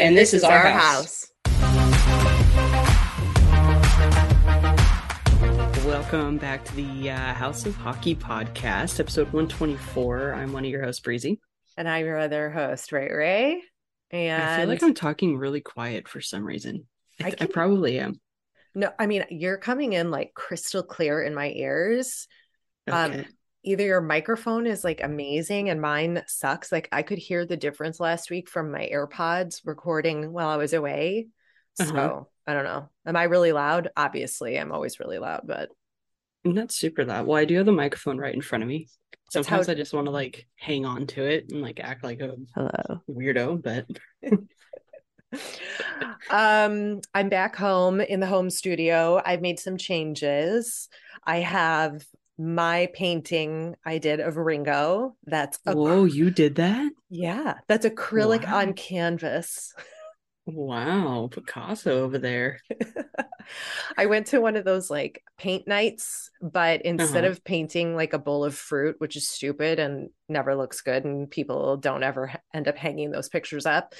And, And this, this is, is our our house. house. Welcome back to the uh, House of Hockey podcast, episode 124. I'm one of your hosts, Breezy. And I'm your other host, Rae Rae. And I feel like I'm talking really quiet for some reason. I, I I can- probably am. no, I mean, you're coming in like crystal clear in my ears. Okay. Um, either your microphone is like amazing and mine sucks. Like I could hear the difference last week from my AirPods recording while I was away. So Uh-huh. I don't know. Am I really loud? Obviously, I'm always really loud, but I'm Not super loud. Well, I do have the microphone right in front of me. That's how- Sometimes I just want to like hang on to it and like act like a hello. weirdo, but um, I'm back home in the home studio. I've made some changes. I have my painting I did of Ringo. That's a whoa, you did that? yeah, that's acrylic Wow. on canvas. Wow, Picasso over there. I went to one of those like paint nights, but instead Uh-huh. of painting like a bowl of fruit, which is stupid and never looks good, and people don't ever end up hanging those pictures up,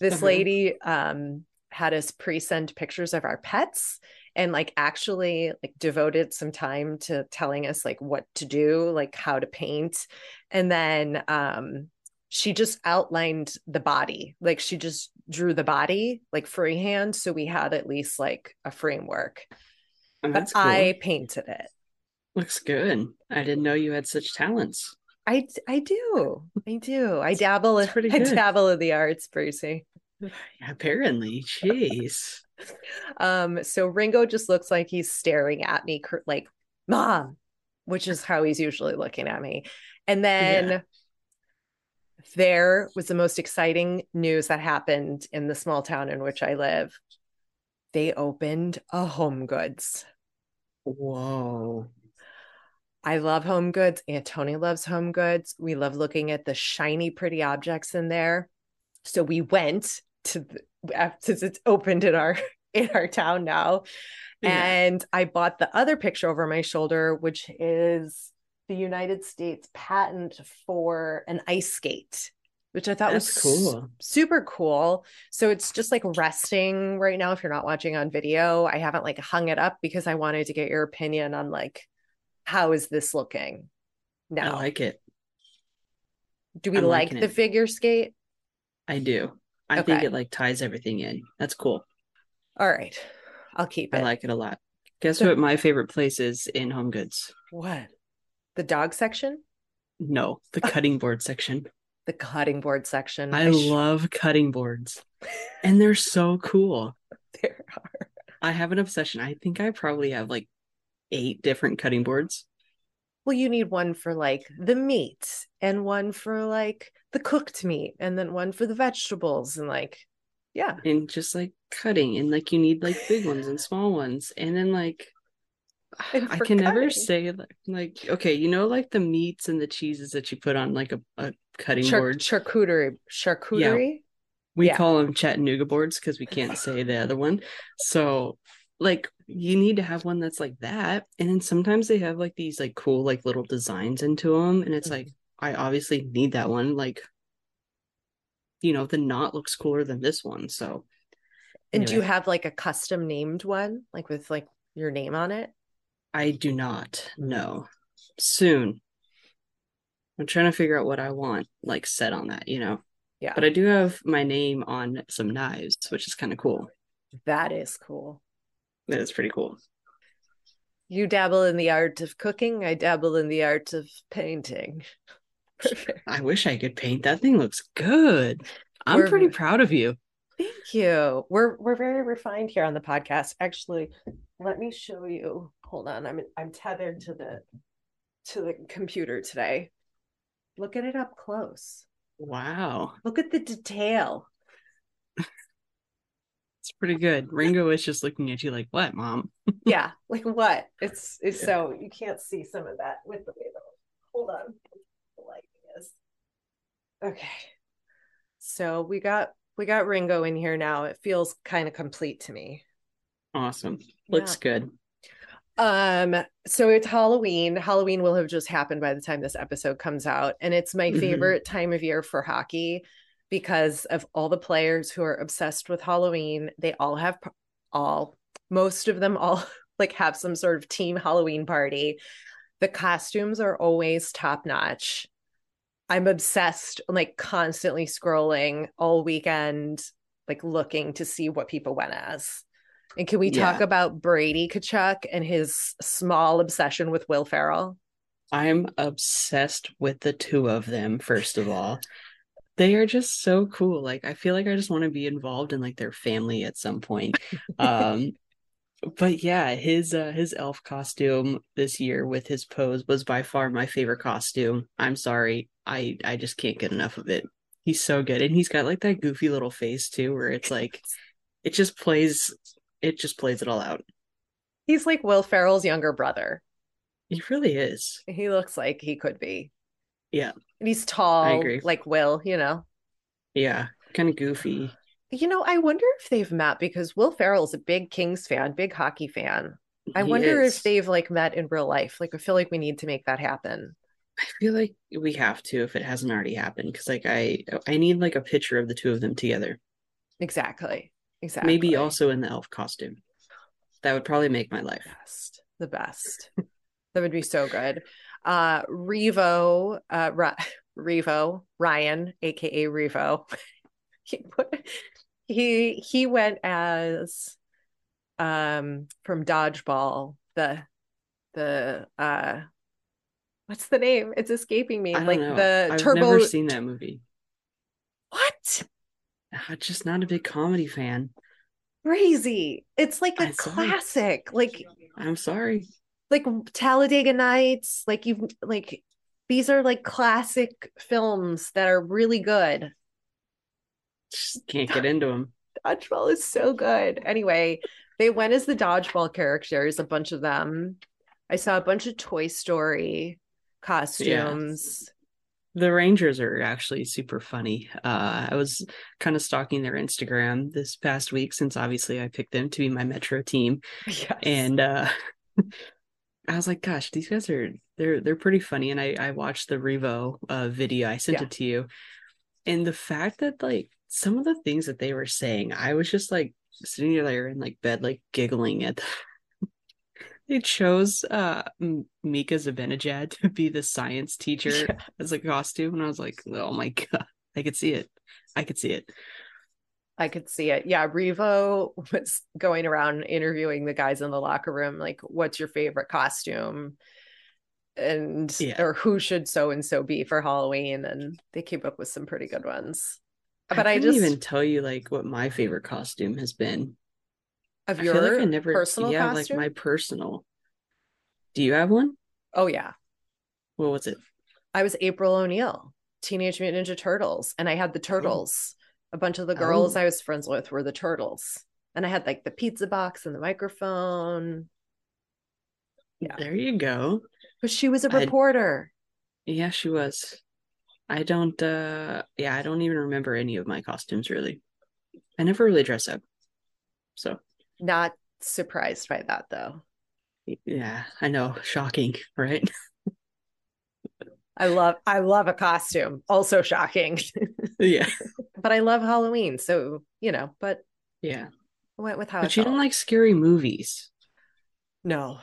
this Uh-huh. lady um, had us pre-send pictures of our pets and like actually like devoted some time to telling us like what to do, like how to paint, and then um, she just outlined the body like she just drew the body like freehand so we had at least like a framework Oh, but cool. i painted it Looks good. I didn't know you had such talents. i i do i do i dabble in pretty i dabble in the arts Breezy. Apparently, jeez. Um so ringo just looks like he's staring at me like mom which is how he's usually looking at me and then Yeah. there was the most exciting news that happened in the small town in which i live they opened a home goods Whoa. I love home goods. Aunt Tony loves home goods. We love looking at the shiny, pretty objects in there. So we went to the, Uh, since it's opened in our in our town now, Yeah. and I bought the other picture over my shoulder, which is the United States patent for an ice skate, which I thought That's was cool. super cool. So it's just like resting right now. If you're not watching on video, I haven't like hung it up because I wanted to get your opinion on like how is this looking now. I like it. Do we I'm like the it. figure skate? I do. I think it like ties everything in. That's cool. All right, I'll keep it. I like it a lot. Guess what my favorite place is in Home Goods? what? The dog section, No, the cutting board section. the cutting board section. I sh- love cutting boards. and they're so cool. There are. I have an obsession. I think I probably have like eight different cutting boards. Well, you need one for like the meat and one for like the cooked meat and then one for the vegetables and like yeah. And just like cutting and like you need like big ones and small ones. And then like And I can never say like, like okay, you know like the meats and the cheeses that you put on like a, a cutting Char- board. charcuterie charcuterie. We yeah. call them Chattanooga boards because we can't say the other one. So like you need to have one that's like that. And then sometimes they have like these like cool like little designs into them. And it's like mm-hmm. I obviously need that one. Like you know, the knot looks cooler than this one. So And do you have like a custom named one like with like your name on it? I do not know. Soon. I'm trying to figure out what I want like set on that, you know. Yeah. But I do have my name on some knives, which is kind of cool. That is cool. That is pretty cool. You dabble in the art of cooking, I dabble in the art of painting. Perfect. I wish I could paint. That thing looks good. I'm We're- pretty proud of you. Thank you. We're we're very refined here on the podcast. Actually, let me show you. Hold on. I'm I'm tethered to the to the computer today. Look at it up close. Wow. Look at the detail. It's pretty good. Ringo is just looking at you like, what, mom? Yeah, like what? It's it's so you can't see some of that with the way hold on. The lighting is. Okay. So we got we got Ringo in here now. It feels kind of complete to me. Awesome. Looks good. Um, so it's Halloween. Halloween will have just happened by the time this episode comes out, and it's my Mhm. favorite time of year for hockey because of all the players who are obsessed with Halloween. They all have all most of them all like have some sort of team Halloween party. The costumes are always top notch. I'm obsessed, like constantly scrolling all weekend, like looking to see what people went as. And can we talk about Brady Tkachuk and his small obsession with Will Ferrell? I'm obsessed with the two of them, first of all. They are just so cool. Like I feel like I just want to be involved in like their family at some point. Um but yeah, his uh his elf costume this year with his pose was by far my favorite costume. I'm sorry. I I just can't get enough of it. He's so good. And he's got like that goofy little face too where it's like it just plays it just plays it all out. He's like Will Ferrell's younger brother. He really is. He looks like he could be. Yeah. And he's tall, I agree. like Will, you know. Yeah. Kind of goofy. You know, I wonder if they've met because Will Ferrell's a big Kings fan, big hockey fan. I He wonder is. if they've like met in real life. Like I feel like we need to make that happen. I feel like we have to if it hasn't already happened because like I I need like a picture of the two of them together. Exactly. Exactly. Maybe also in the elf costume. That would probably make my life. best. The best. that would be so good. Uh Revo, uh Ra- Revo, Ryan, aka Revo. he put he he went as um from Dodgeball, the the uh what's the name? It's escaping me. Like know. the I've turbo never seen that movie. what? I'm just not a big comedy fan. Crazy. It's like a I'm sorry. classic. Like I'm sorry. like Talladega Nights, like you've like these are like classic films that are really good. Just can't get into them. Dodgeball is so good. Anyway, they went as the dodgeball characters, a bunch of them. I saw a bunch of Toy Story costumes. The Rangers are actually super funny. Uh, I was kind of stalking their Instagram this past week since obviously I picked them to be my Metro team. Yes. and uh I was like, gosh, these guys are they're they're pretty funny. And I I watched the Revo uh video. I sent Yeah. it to you. And the fact that like some of the things that they were saying, I was just like sitting there in like bed, like giggling at they chose uh Mika Zibanejad to be the science teacher Yeah. as a costume. And I was like, oh my god, I could see it. I could see it. I could see it. Yeah, Revo was going around interviewing the guys in the locker room, like, what's your favorite costume? And Yeah. or who should so and so be for Halloween? And they came up with some pretty good ones. but I, couldn't just even tell you like what my favorite costume has been. Of I your like I never personal yeah, costume. like my personal. Do you have one? Oh yeah, What was it? I was April O'Neil, Teenage Mutant Ninja Turtles, and I had the turtles. A bunch of the girls Oh. I was friends with were the turtles, and I had like the pizza box and the microphone. Yeah. There you go. But she was a reporter. Yeah, she was. I don't uh yeah, I don't even remember any of my costumes really. I never really dress up. So Not surprised by that though. yeah, I know. Shocking, right? I love I love a costume. Also shocking. yeah. but I love Halloween, so you know, but Yeah. I went with how But you don't like scary movies. no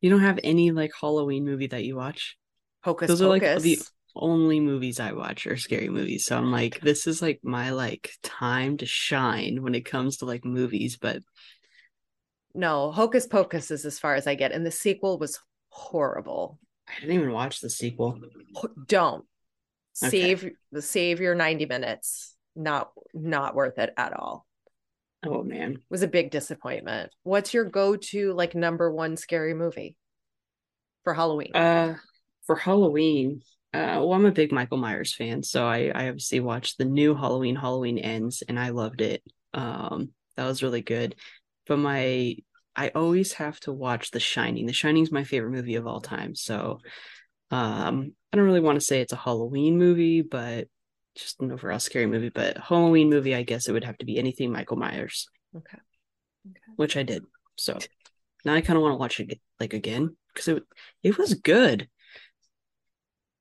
You don't have any like Halloween movie that you watch? hocus Those are, like, the- Only movies I watch are scary movies. So I'm like, this is like my like time to shine when it comes to like movies, but No, hocus pocus is as far as I get, and the sequel was horrible. I didn't even watch the sequel. Don't Okay. save save your ninety minutes. Not not worth it at all. Oh man. It was a big disappointment. What's your go to like number one scary movie for Halloween? Uh, for Halloween, uh, well, I'm a big Michael Myers fan, so I, I obviously watched the new Halloween, Halloween Ends, and I loved it. Um, that was really good. But my, I always have to watch The Shining. The Shining's my favorite movie of all time. So, um, I don't really want to say it's a Halloween movie, but just an overall scary movie. But Halloween movie, I guess it would have to be anything Michael Myers, okay. Okay. which I did. So now I kind of want to watch it like again because it it was good.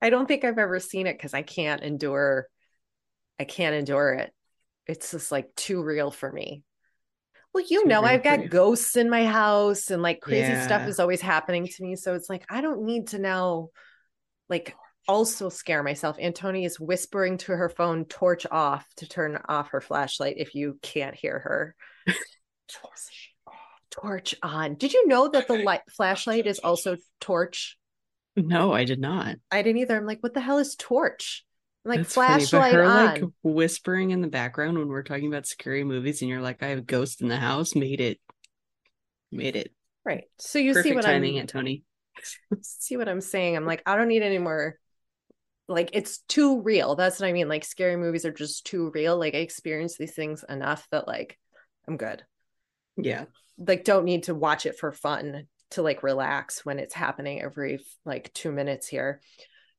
I don't think I've ever seen it because I can't endure I can't endure it. It's just like too real for me. Well, you know, I've got ghosts in my house and like crazy stuff is always happening to me. So it's like I don't need to now like also scare myself. Antoni is whispering to her phone, torch off to turn off her flashlight if you can't hear her. torch, torch on. Did you know that the light flashlight is also torch? No, I did not. I didn't either. I'm like, what the hell is torch? Like That's funny, flashlight her on. like whispering in the background when we're talking about scary movies, and you're like, "I have a ghost in the house." Made it, made it. right. So you see what timing, I'm Aunt Tony. see what I'm saying. I'm like, I don't need any more. Like it's too real. That's what I mean. Like scary movies are just too real. Like I experience these things enough that like I'm good. Yeah, Like don't need to watch it for fun to like relax when it's happening every like two minutes here.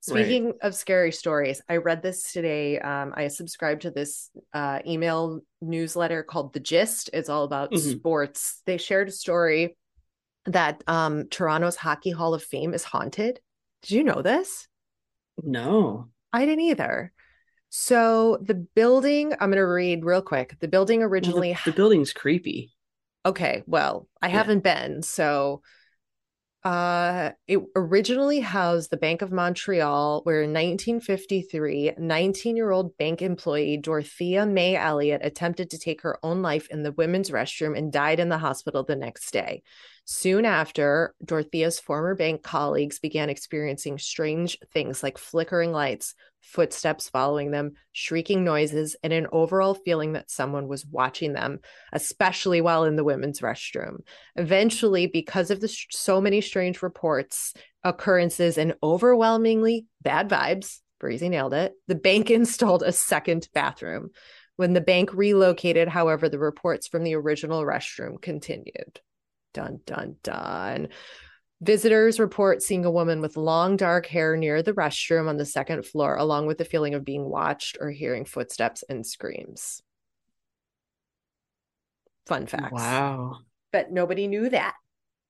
Right. Speaking of scary stories, I read this today. Um, I subscribe to this uh, email newsletter called The Gist. It's all about Mhm. sports. They shared a story that um, Toronto's Hockey Hall of Fame is haunted. Did you know this? no, I didn't either. So the building, I'm going to read real quick. The building Well, the- originally, the, building's creepy. okay, well, I Yeah. haven't been. So uh it originally housed the Bank of Montreal, where in 1953, 19-year-old bank employee Dorothea May Elliott attempted to take her own life in the women's restroom and died in the hospital the next day. Soon after, Dorothea's former bank colleagues began experiencing strange things like flickering lights, footsteps following them, shrieking noises, and an overall feeling that someone was watching them, especially while in the women's restroom. Eventually, because of the sh- so many strange reports, occurrences, and overwhelmingly bad vibes, Breezy nailed it, the bank installed a second bathroom. When the bank relocated, however, the reports from the original restroom continued. Dun, dun, dun. Visitors report seeing a woman with long dark hair near the restroom on the second floor, along with the feeling of being watched or hearing footsteps and screams. Fun facts. Wow. But nobody knew that.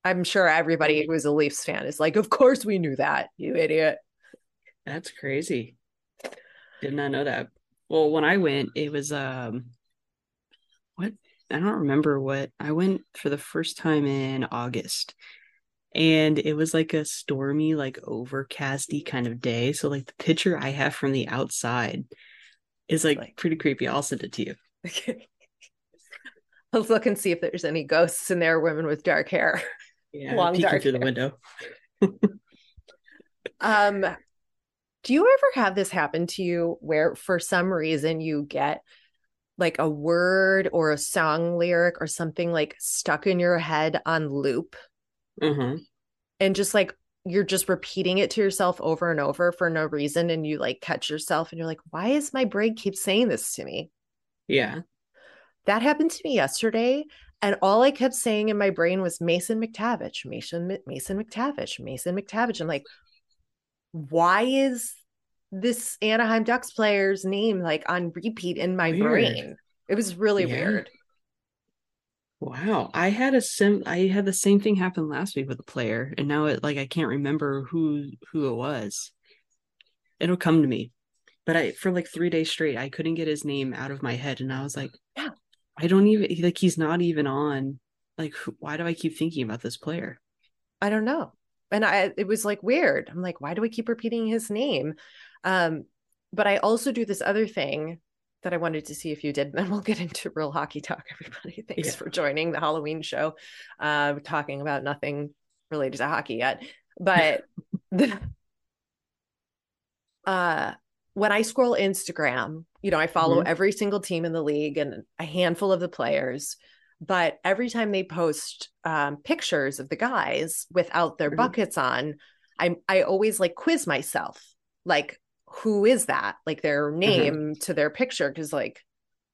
I'm sure everybody who's a Leafs fan is like, Of course we knew that, you idiot. That's crazy. Did not know that. Well, when I went, it was um what I don't remember what I went for the first time in August. And it was like a stormy, like overcasty kind of day. So like the picture I have from the outside is like Like- pretty creepy. I'll send it to you. Okay. Let's look and see if there's any ghosts in there, women with dark hair. Yeah, Long dark through the hair. window. Um, Do you ever have this happen to you where for some reason you get like a word or a song lyric or something like stuck in your head on loop Mm-hmm. and just like you're just repeating it to yourself over and over for no reason and you like catch yourself and you're like why is my brain keep saying this to me Yeah. that happened to me yesterday and all i kept saying in my brain was mason mctavish mason mason mctavish mason mctavish i'm like why is this anaheim ducks player's name like on repeat in my Weird. brain it was really Yeah. weird Wow. I had a sim I had the same thing happen last week with a player, and now it like I can't remember who who it was. It'll come to me. But I for like three days straight, I couldn't get his name out of my head, and I was like, Yeah. I don't even like he's not even on. Like, why do I keep thinking about this player? I don't know. And I it was like weird. I'm like, why do we keep repeating his name? Um, but I also do this other thing that I wanted to see if you did, and then we'll get into real hockey talk, everybody. Thanks Yeah. for joining the Halloween show. Uh talking about nothing related to hockey yet. But the uh when I scroll Instagram, you know, I follow Mhm. every single team in the league and a handful of the players. But every time they post um, pictures of the guys without their Mhm. buckets on, I I always like quiz myself, like who is that? Like their name to their picture, because like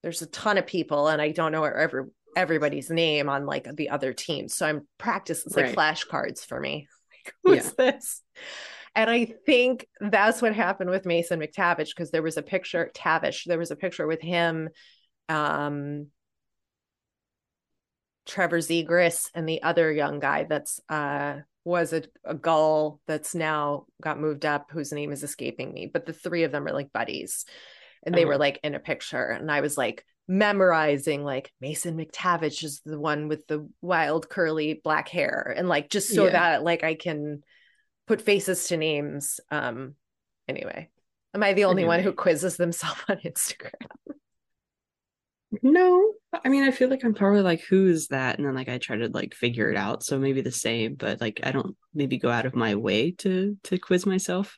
there's a ton of people and I don't know every everybody's name on like the other team So I'm practicing It's like Right. flashcards for me. Like, who is this? And I think that's what happened with Mason McTavish because there was a picture, Tavish, there was a picture with him, um, Trevor Zegras, and the other young guy that's uh was a, a gull that's now got moved up, whose name is escaping me. But the three of them are like buddies. And they Uh-huh. were like in a picture. And I was like memorizing like Mason McTavish is the one with the wild curly black hair. And like just so Yeah. that like I can put faces to names. Um anyway. Am I the only one who quizzes themselves on Instagram? No, I mean, I feel like I'm probably like, who is that? And then like I try to like figure it out. So maybe the same, but like I don't maybe go out of my way to to quiz myself.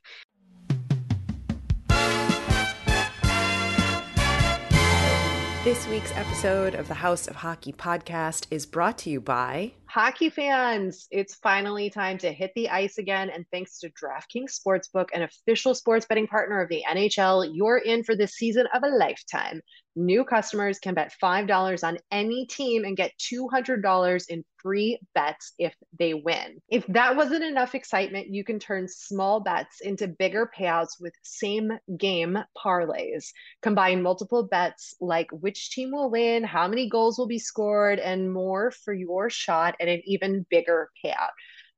This week's episode of the House of Hockey podcast is brought to you by Hockey fans. It's finally time to hit the ice again. And thanks to DraftKings Sportsbook, an official sports betting partner of the NHL, you're in for the season of a lifetime. New customers can bet $5 on any team and get $200 in free bets if they win. If that wasn't enough excitement, you can turn small bets into bigger payouts with same game parlays. Combine multiple bets like which team will win, how many goals will be scored, and more for your shot at an even bigger payout.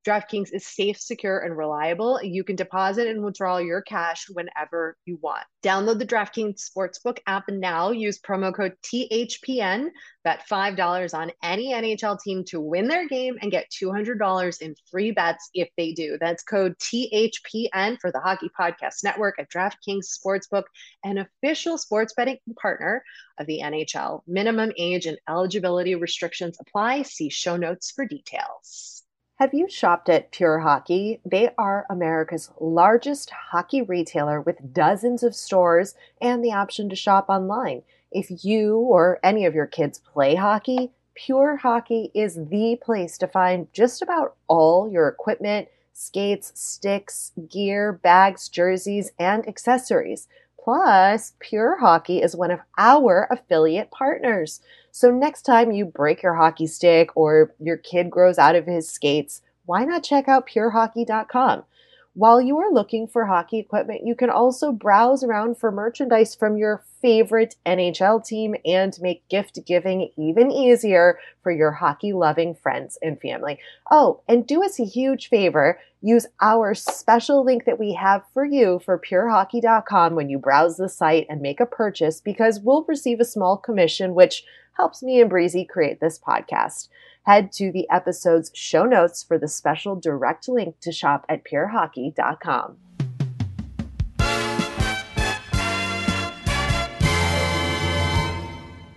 DraftKings is safe, secure, and reliable. You can deposit and withdraw your cash whenever you want. Download the DraftKings Sportsbook app now. Use promo code THPN. Bet $5 on any NHL team to win their game and get $200 in free bets if they do. That's code THPN for the Hockey Podcast Network at DraftKings Sportsbook, an official sports betting partner of the NHL. Minimum age and eligibility restrictions apply. See show notes for details. Have you shopped at Pure Hockey? They are America's largest hockey retailer with dozens of stores and the option to shop online. If you or any of your kids play hockey, Pure Hockey is the place to find just about all your equipment, skates, sticks, gear, bags, jerseys, and accessories. Plus, Pure Hockey is one of our affiliate partners. So next time you break your hockey stick or your kid grows out of his skates, why not check out purehockey.com? While you are looking for hockey equipment, you can also browse around for merchandise from your favorite NHL team and make gift giving even easier for your hockey loving friends and family. Oh, and do us a huge favor use our special link that we have for you for purehockey.com when you browse the site and make a purchase because we'll receive a small commission, which helps me and Breezy create this podcast. Head to the episode's show notes for the special direct link to shop at purehockey.com.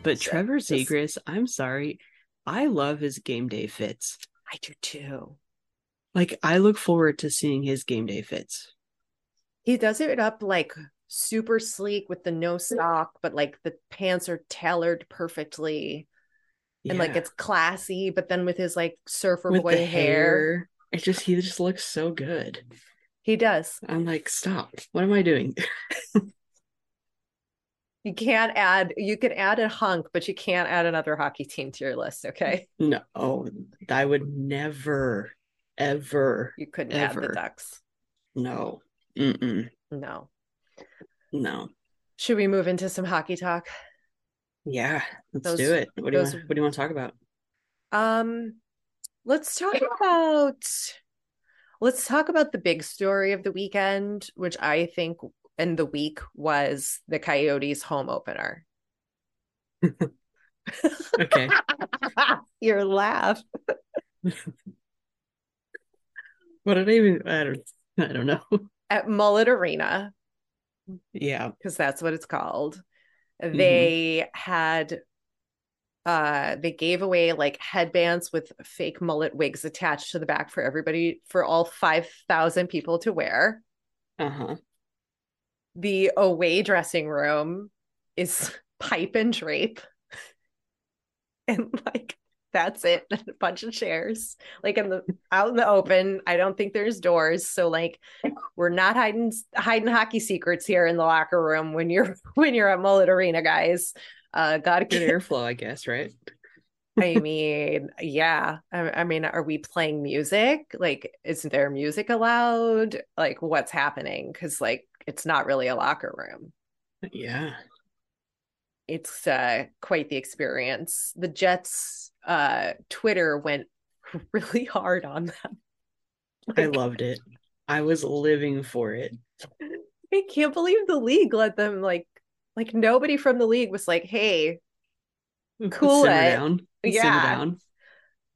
But So, Trevor just- Zegras, I'm sorry, I love his game day fits. I do too. Like I look forward to seeing his game day fits. He does it up like super sleek with the no sock, but like the pants are tailored perfectly. And like it's classy, but then with his like surfer with boy hair, hair. It just he just looks so good. he does. I'm like, stop. What am I doing? You can't add, you can add a hunk, but you can't add another hockey team to your list. Okay. No, oh, I would never, ever, You couldn't add the ducks. no, Mm-mm. No. No. Should we move into some hockey talk? Yeah, let's Those- do it. What do you want? What do you want to talk about? Um, let's talk about let's talk about the big story of the weekend, which I think in the week was the Coyotes home opener. Okay. Your laugh. What did I even? I don't. I don't know. At Mullett Arena, Yeah. because that's what it's called. Mm-hmm. They had uh they gave away like headbands with fake mullet wigs attached to the back for everybody for all 5,000 people to wear. Uh huh. the away dressing room is pipe and drape. And like that's it. A bunch of chairs. Like in the out in the open. I don't think there's doors. So like we're not hiding hiding hockey secrets here in the locker room when you're when you're at Mullett Arena, guys. Uh gotta Good get airflow, I guess. Right. I mean, yeah. I, I mean, are we playing music? Like, isn't there music allowed? Like, what's happening? Because like it's not really a locker room. Yeah. it's uh quite the experience. The Jets uh Twitter went really hard on them. I loved it. I was living for it. I can't believe the league let them like like nobody from the league was like, "Hey, Cool Simmer it. down. Simmer Yeah. down.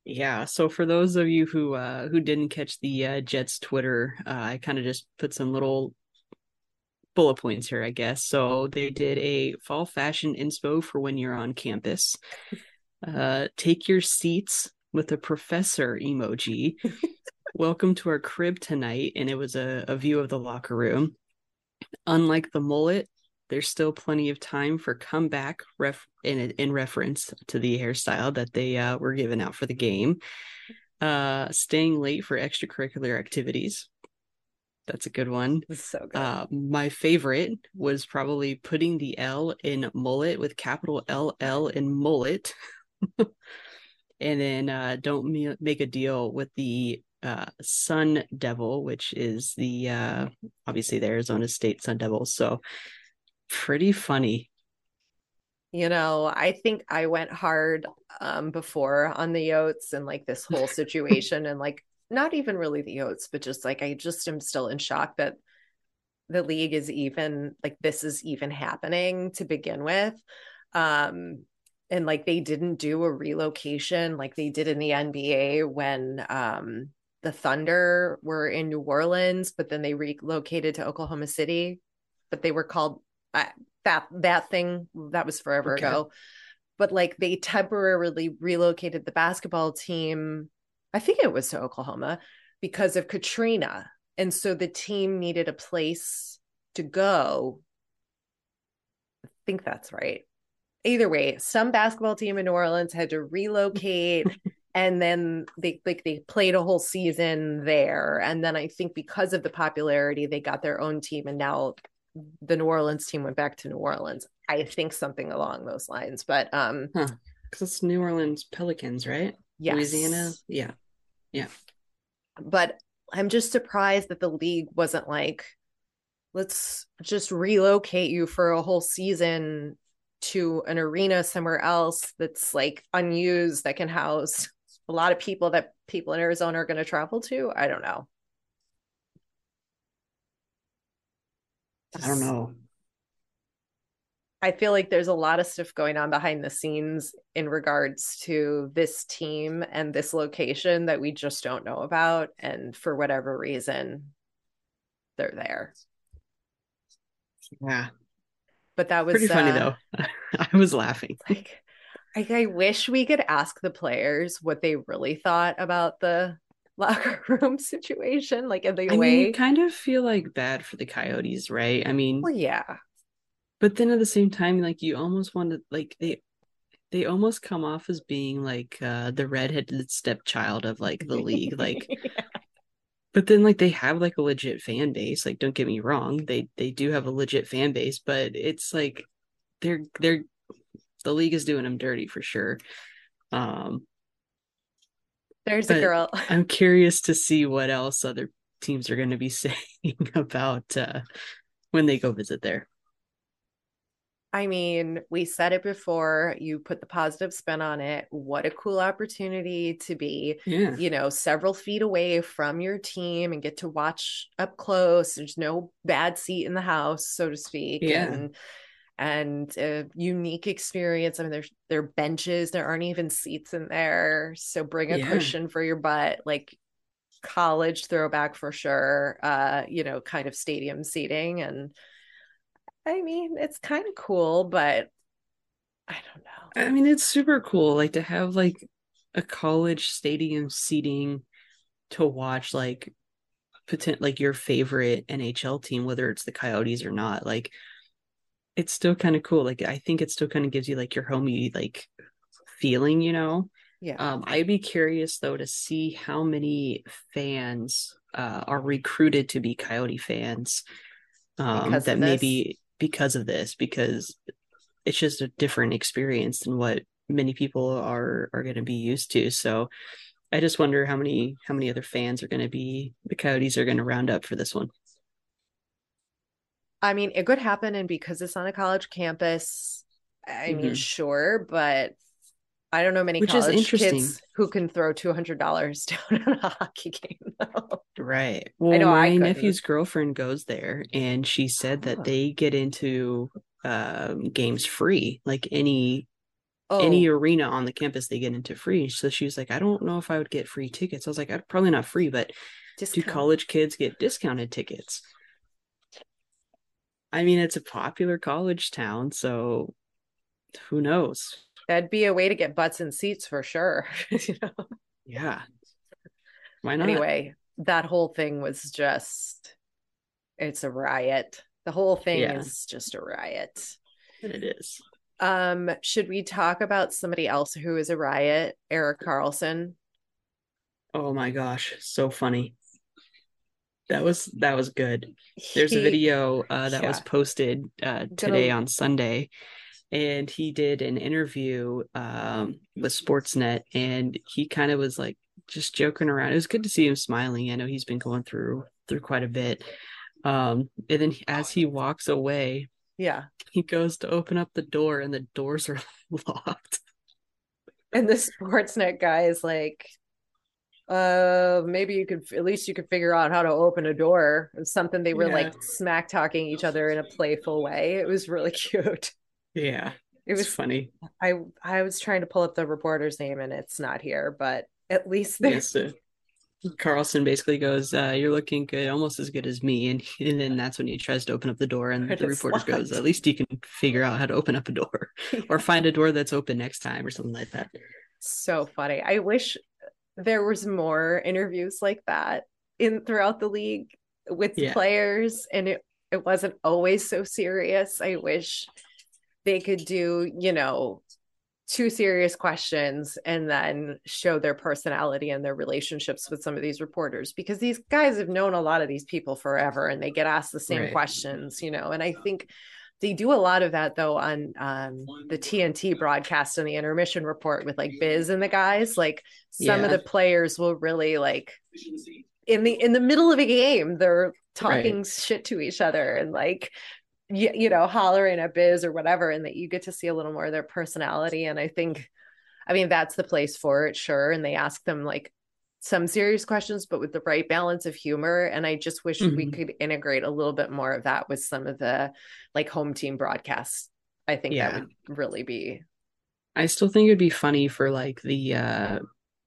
Yeah. So for those of you who uh who didn't catch the uh, Jets Twitter, uh, I kind of just put some little bullet points here, I guess. So they did a fall fashion inspo for when you're on campus. Uh, take your seats with a professor emoji. Welcome to our crib tonight, and it was a, a view of the locker room. Unlike the mullet, there's still plenty of time for comeback ref in in reference to the hairstyle that they uh, were given out for the game. Uh, staying late for extracurricular activities. That's a good one. So good." Uh, my favorite was probably putting the L in mullet with capital L L in mullet. and then uh, don't me- make a deal with the uh, Sun Devil, which is the uh, obviously the Arizona State Sun Devils. So pretty funny. you know, I think I went hard um before on the Yotes and like this whole situation and like not even really the Yotes, but just like I just am still in shock that the league is even like this is even happening to begin with. Um and like they didn't do a relocation like they did in the NBA when um the Thunder were in New Orleans, but then they relocated to Oklahoma City, but they were called uh, that that thing that was forever Okay. ago. But like they temporarily relocated the basketball team, I think it was to Oklahoma because of Katrina. And so the team needed a place to go. I think that's right. Either way, some basketball team in New Orleans had to relocate and then they like they played a whole season there and then I think because of the popularity they got their own team and now the New Orleans team went back to New Orleans. I think something along those lines. But um Because it's New Orleans Pelicans, right? yes. Louisiana. Yeah yeah. but I'm just surprised that the league wasn't like, let's just relocate you for a whole season to an arena somewhere else that's like unused that can house a lot of people that people in Arizona are going to travel to. I don't know. I don't know. I feel like there's a lot of stuff going on behind the scenes in regards to this team and this location that we just don't know about. And for whatever reason, they're there. Yeah. But that was Pretty funny uh, though. I was laughing. like I, I wish we could ask the players what they really thought about the locker room situation, like in the I away. mean, kind of feel like bad for the Coyotes, right? I mean, well, yeah. but then at the same time, like you almost want to like they they almost come off as being like uh the redheaded stepchild of like the league. Like but then like they have like a legit fan base. Like don't get me wrong, they they do have a legit fan base, but it's like they're they're the league is doing them dirty for sure. Um There's a girl. I'm curious to see what else other teams are going to be saying about uh when they go visit there. I mean, we said it before. You put the positive spin on it. What a cool opportunity to be, Yeah. you know, several feet away from your team and get to watch up close. There's no bad seat in the house, so to speak. Yeah. And and a unique experience. I mean, there's there are benches, there aren't even seats in there. So bring a Yeah. cushion for your butt, like college throwback for sure. Uh, you know, kind of stadium seating and I mean, it's kind of cool, but I don't know. I mean, it's super cool, like to have like a college stadium seating to watch like potent like your favorite NHL team, whether it's the Coyotes or not. Like, it's still kind of cool. Like, I think it still kind of gives you like your homey like feeling, you know. Yeah. Um, I'd be curious though to see how many fans uh, are recruited to be Coyote fans. Um, that maybe because of this, because it's just a different experience than what many people are are going to be used to. So I just wonder how many how many other fans are going to be the Coyotes are going to round up for this one. I mean, it could happen, and because it's on a college campus, I mean, Mhm. sure, but I don't know many Which college interesting. kids who can throw two hundred dollars down on a hockey game. Though. Right. Well, know my couldn't. nephew's girlfriend goes there, and she said that Oh. they get into um, games free, like any Oh, any arena on the campus they get into free. So she was like, I don't know if I would get free tickets. I was like, I'd probably not free, but do college kids get discounted tickets? I mean, it's a popular college town, so who knows? That'd be a way to get butts and seats for sure. you know? Yeah. Why not? Anyway, that whole thing was just it's a riot. The whole thing Yeah. is just a riot. It is. Um, should we talk about somebody else who is a riot? Erik Karlsson. Oh my gosh, so funny. That was that was good. There's a video uh, that was posted uh, Gonna- today on Sunday, and he did an interview um, with Sportsnet, and he kind of was like just joking around. It was good to see him smiling. I know he's been going through through quite a bit. Um, and then as he walks away, Yeah. he goes to open up the door, and the doors are locked. And the Sportsnet guy is like, uh, maybe you could at least you could figure out how to open a door. Something they were Yeah. like smack talking each other in a playful way. It was really cute. Yeah, It was funny. I I was trying to pull up the reporter's name and it's not here, but at least there's Yes, uh, Karlsson basically goes, uh, "You're looking good, almost as good as me," and, and then that's when he tries to open up the door, and the reporter goes, "At least you can figure out how to open up a door, or find a door that's open next time, or something like that." so funny. I wish there was more interviews like that in throughout the league with Yeah. players and it it wasn't always so serious. I wish they could do, you know, two serious questions and then show their personality and their relationships with some of these reporters because these guys have known a lot of these people forever and they get asked the same Right. questions, you know. And I think they do a lot of that though on um, the TNT broadcast and the intermission report with like Biz and the guys. Like some of the players will really like in the in the middle of a game they're talking shit to each other and like you, you know hollering at Biz or whatever, and that you get to see a little more of their personality. And I think, I mean, that's the place for it, sure. And they ask them like some serious questions, but with the right balance of humor. And I just wish we Mhm. could integrate a little bit more of that with some of the like home team broadcasts. I think Yeah. that would really be I still think it'd be funny for like the uh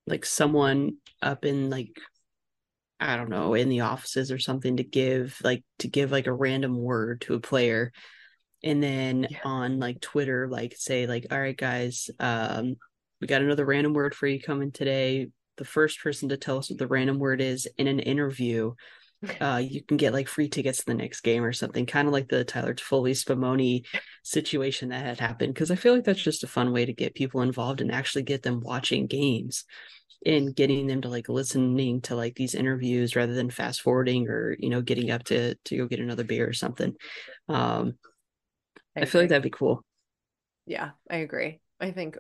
like someone up in like I don't know in the offices or something to give like to give like a random word to a player and then Yeah. on like Twitter like say like all right guys um we got another random word for you coming today the first person to tell us what the random word is in an interview, uh, you can get like free tickets to the next game or something, kind of like the Tyler Toffoli Spumoni situation that had happened. Because I feel like that's just a fun way to get people involved and actually get them watching games and getting them to like listening to like these interviews rather than fast forwarding or you know getting up to to go get another beer or something. Um, I, I feel like that'd be cool. Yeah, I agree. I think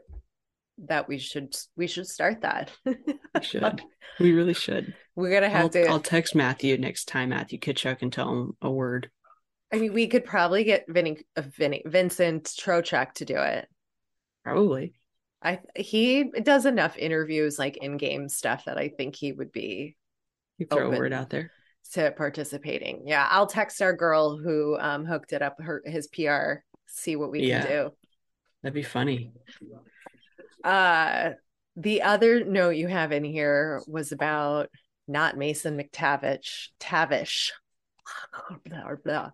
that we should we should start that. we should. We really should. We're gonna have I'll, to. I'll text Matthew next time Matthew Tkachuk and tell him a word. I mean, we could probably get Vinny, uh, Vinny Vincent Trocheck to do it. Probably. I he does enough interviews like in game stuff that I think he would be. You throw a word out there to participating. Yeah, I'll text our girl who um hooked it up her his PR. See what we yeah. can do. That'd be funny. Uh, the other note you have in here was about not Mason McTavish. Tavish. blah, blah.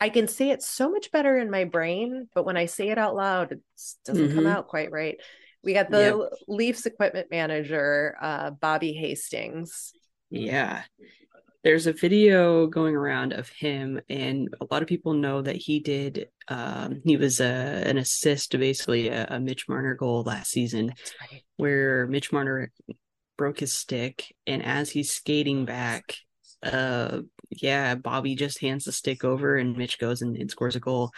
I can say it so much better in my brain, but when I say it out loud, it doesn't mm-hmm. come out quite right. We got the yep. Leafs equipment manager, uh, Bobby Hastings. Yeah there's a video going around of him and a lot of people know that he did um, he was a, an assist to basically a, a mitch marner goal last season right. where mitch marner broke his stick and as he's skating back uh yeah bobby just hands the stick over and mitch goes and, and scores a goal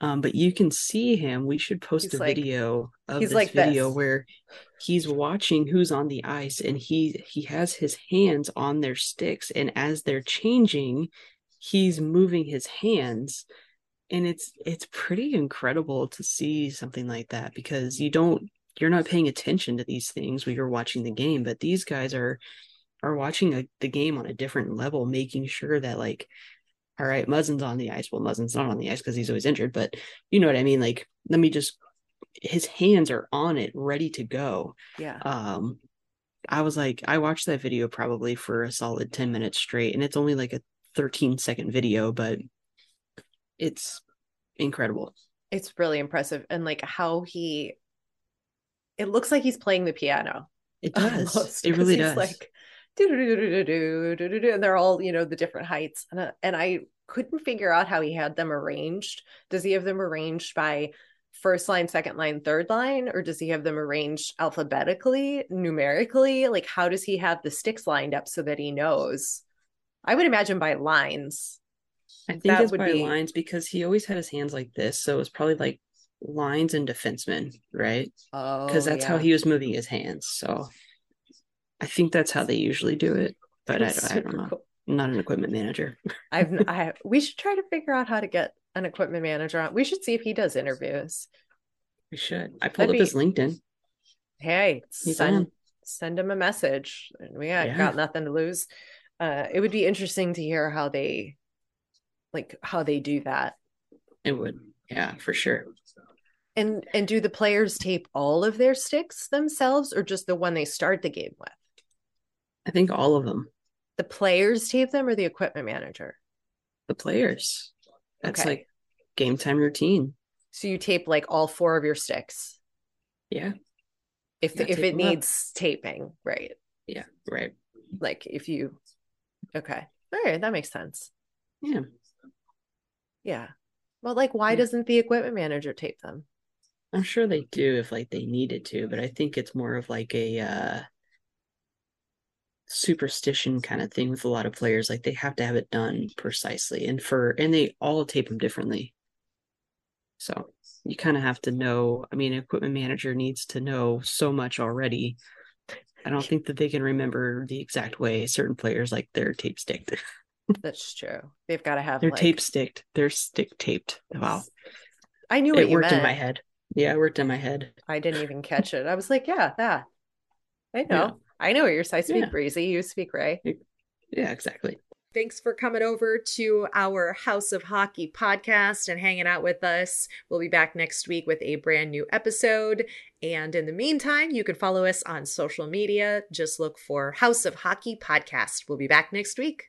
um, but you can see him. We should post he's a like, video of this like video this. where he's watching who's on the ice and he he has his hands on their sticks and as they're changing, he's moving his hands and it's it's pretty incredible to see something like that because you don't you're not paying attention to these things when you're watching the game but these guys are are watching a, the game on a different level making sure that like all right, Muzzin's on the ice. Well, Muzzin's not on the ice because he's always injured, but you know what I mean? Like, let me just his hands are on it, ready to go. Yeah. Um, I was like, I watched that video probably for a solid 10 minutes straight, and it's only like a 13 second video, but it's incredible. It's really impressive. And like how he it looks like he's playing the piano. It does. Almost, it really does. Like and they're all you know the different heights and, uh, and i couldn't figure out how he had them arranged does he have them arranged by first line second line third line or does he have them arranged alphabetically numerically like how does he have the sticks lined up so that he knows i would imagine by lines i think that it's by be... lines because he always had his hands like this so it's probably like lines and defensemen right because oh, that's yeah. how he was moving his hands so I think that's how they usually do it, but I, I, don't know. Cool. I'm not an equipment manager. I've I we should try to figure out how to get an equipment manager on. We should see if he does interviews. We should. I pulled That'd up be... his LinkedIn. Hey, He's send on. send him a message. We got, yeah. got nothing to lose. Uh, it would be interesting to hear how they like how they do that. It would, yeah, for sure. And and do the players tape all of their sticks themselves, or just the one they start the game with? I think all of them. The players tape them or the equipment manager? The players. That's okay. like game time routine. So you tape like all four of your sticks. Yeah. If the, if it needs up. taping, right? Yeah, right. Like if you Okay. All right, that makes sense. Yeah. Yeah. Well, like why yeah. doesn't the equipment manager tape them? I'm sure they do if like they needed to, but I think it's more of like a uh superstition kind of thing with a lot of players like they have to have it done precisely and for and they all tape them differently. So you kind of have to know i mean equipment manager needs to know so much already. I don't think that they can remember the exact way certain players like their tape sticked that's true. They've got to have their like... tape sticked they're stick taped. Wow. I knew it worked meant. in my head. Yeah it worked in my head. I didn't even catch it. I was like yeah that. I know. yeah. I know your I speak yeah. breezy. You speak Rae. Yeah, exactly. Thanks for coming over to our House of Hockey podcast and hanging out with us. We'll be back next week with a brand new episode. And in the meantime, you can follow us on social media. Just look for House of Hockey podcast. We'll be back next week.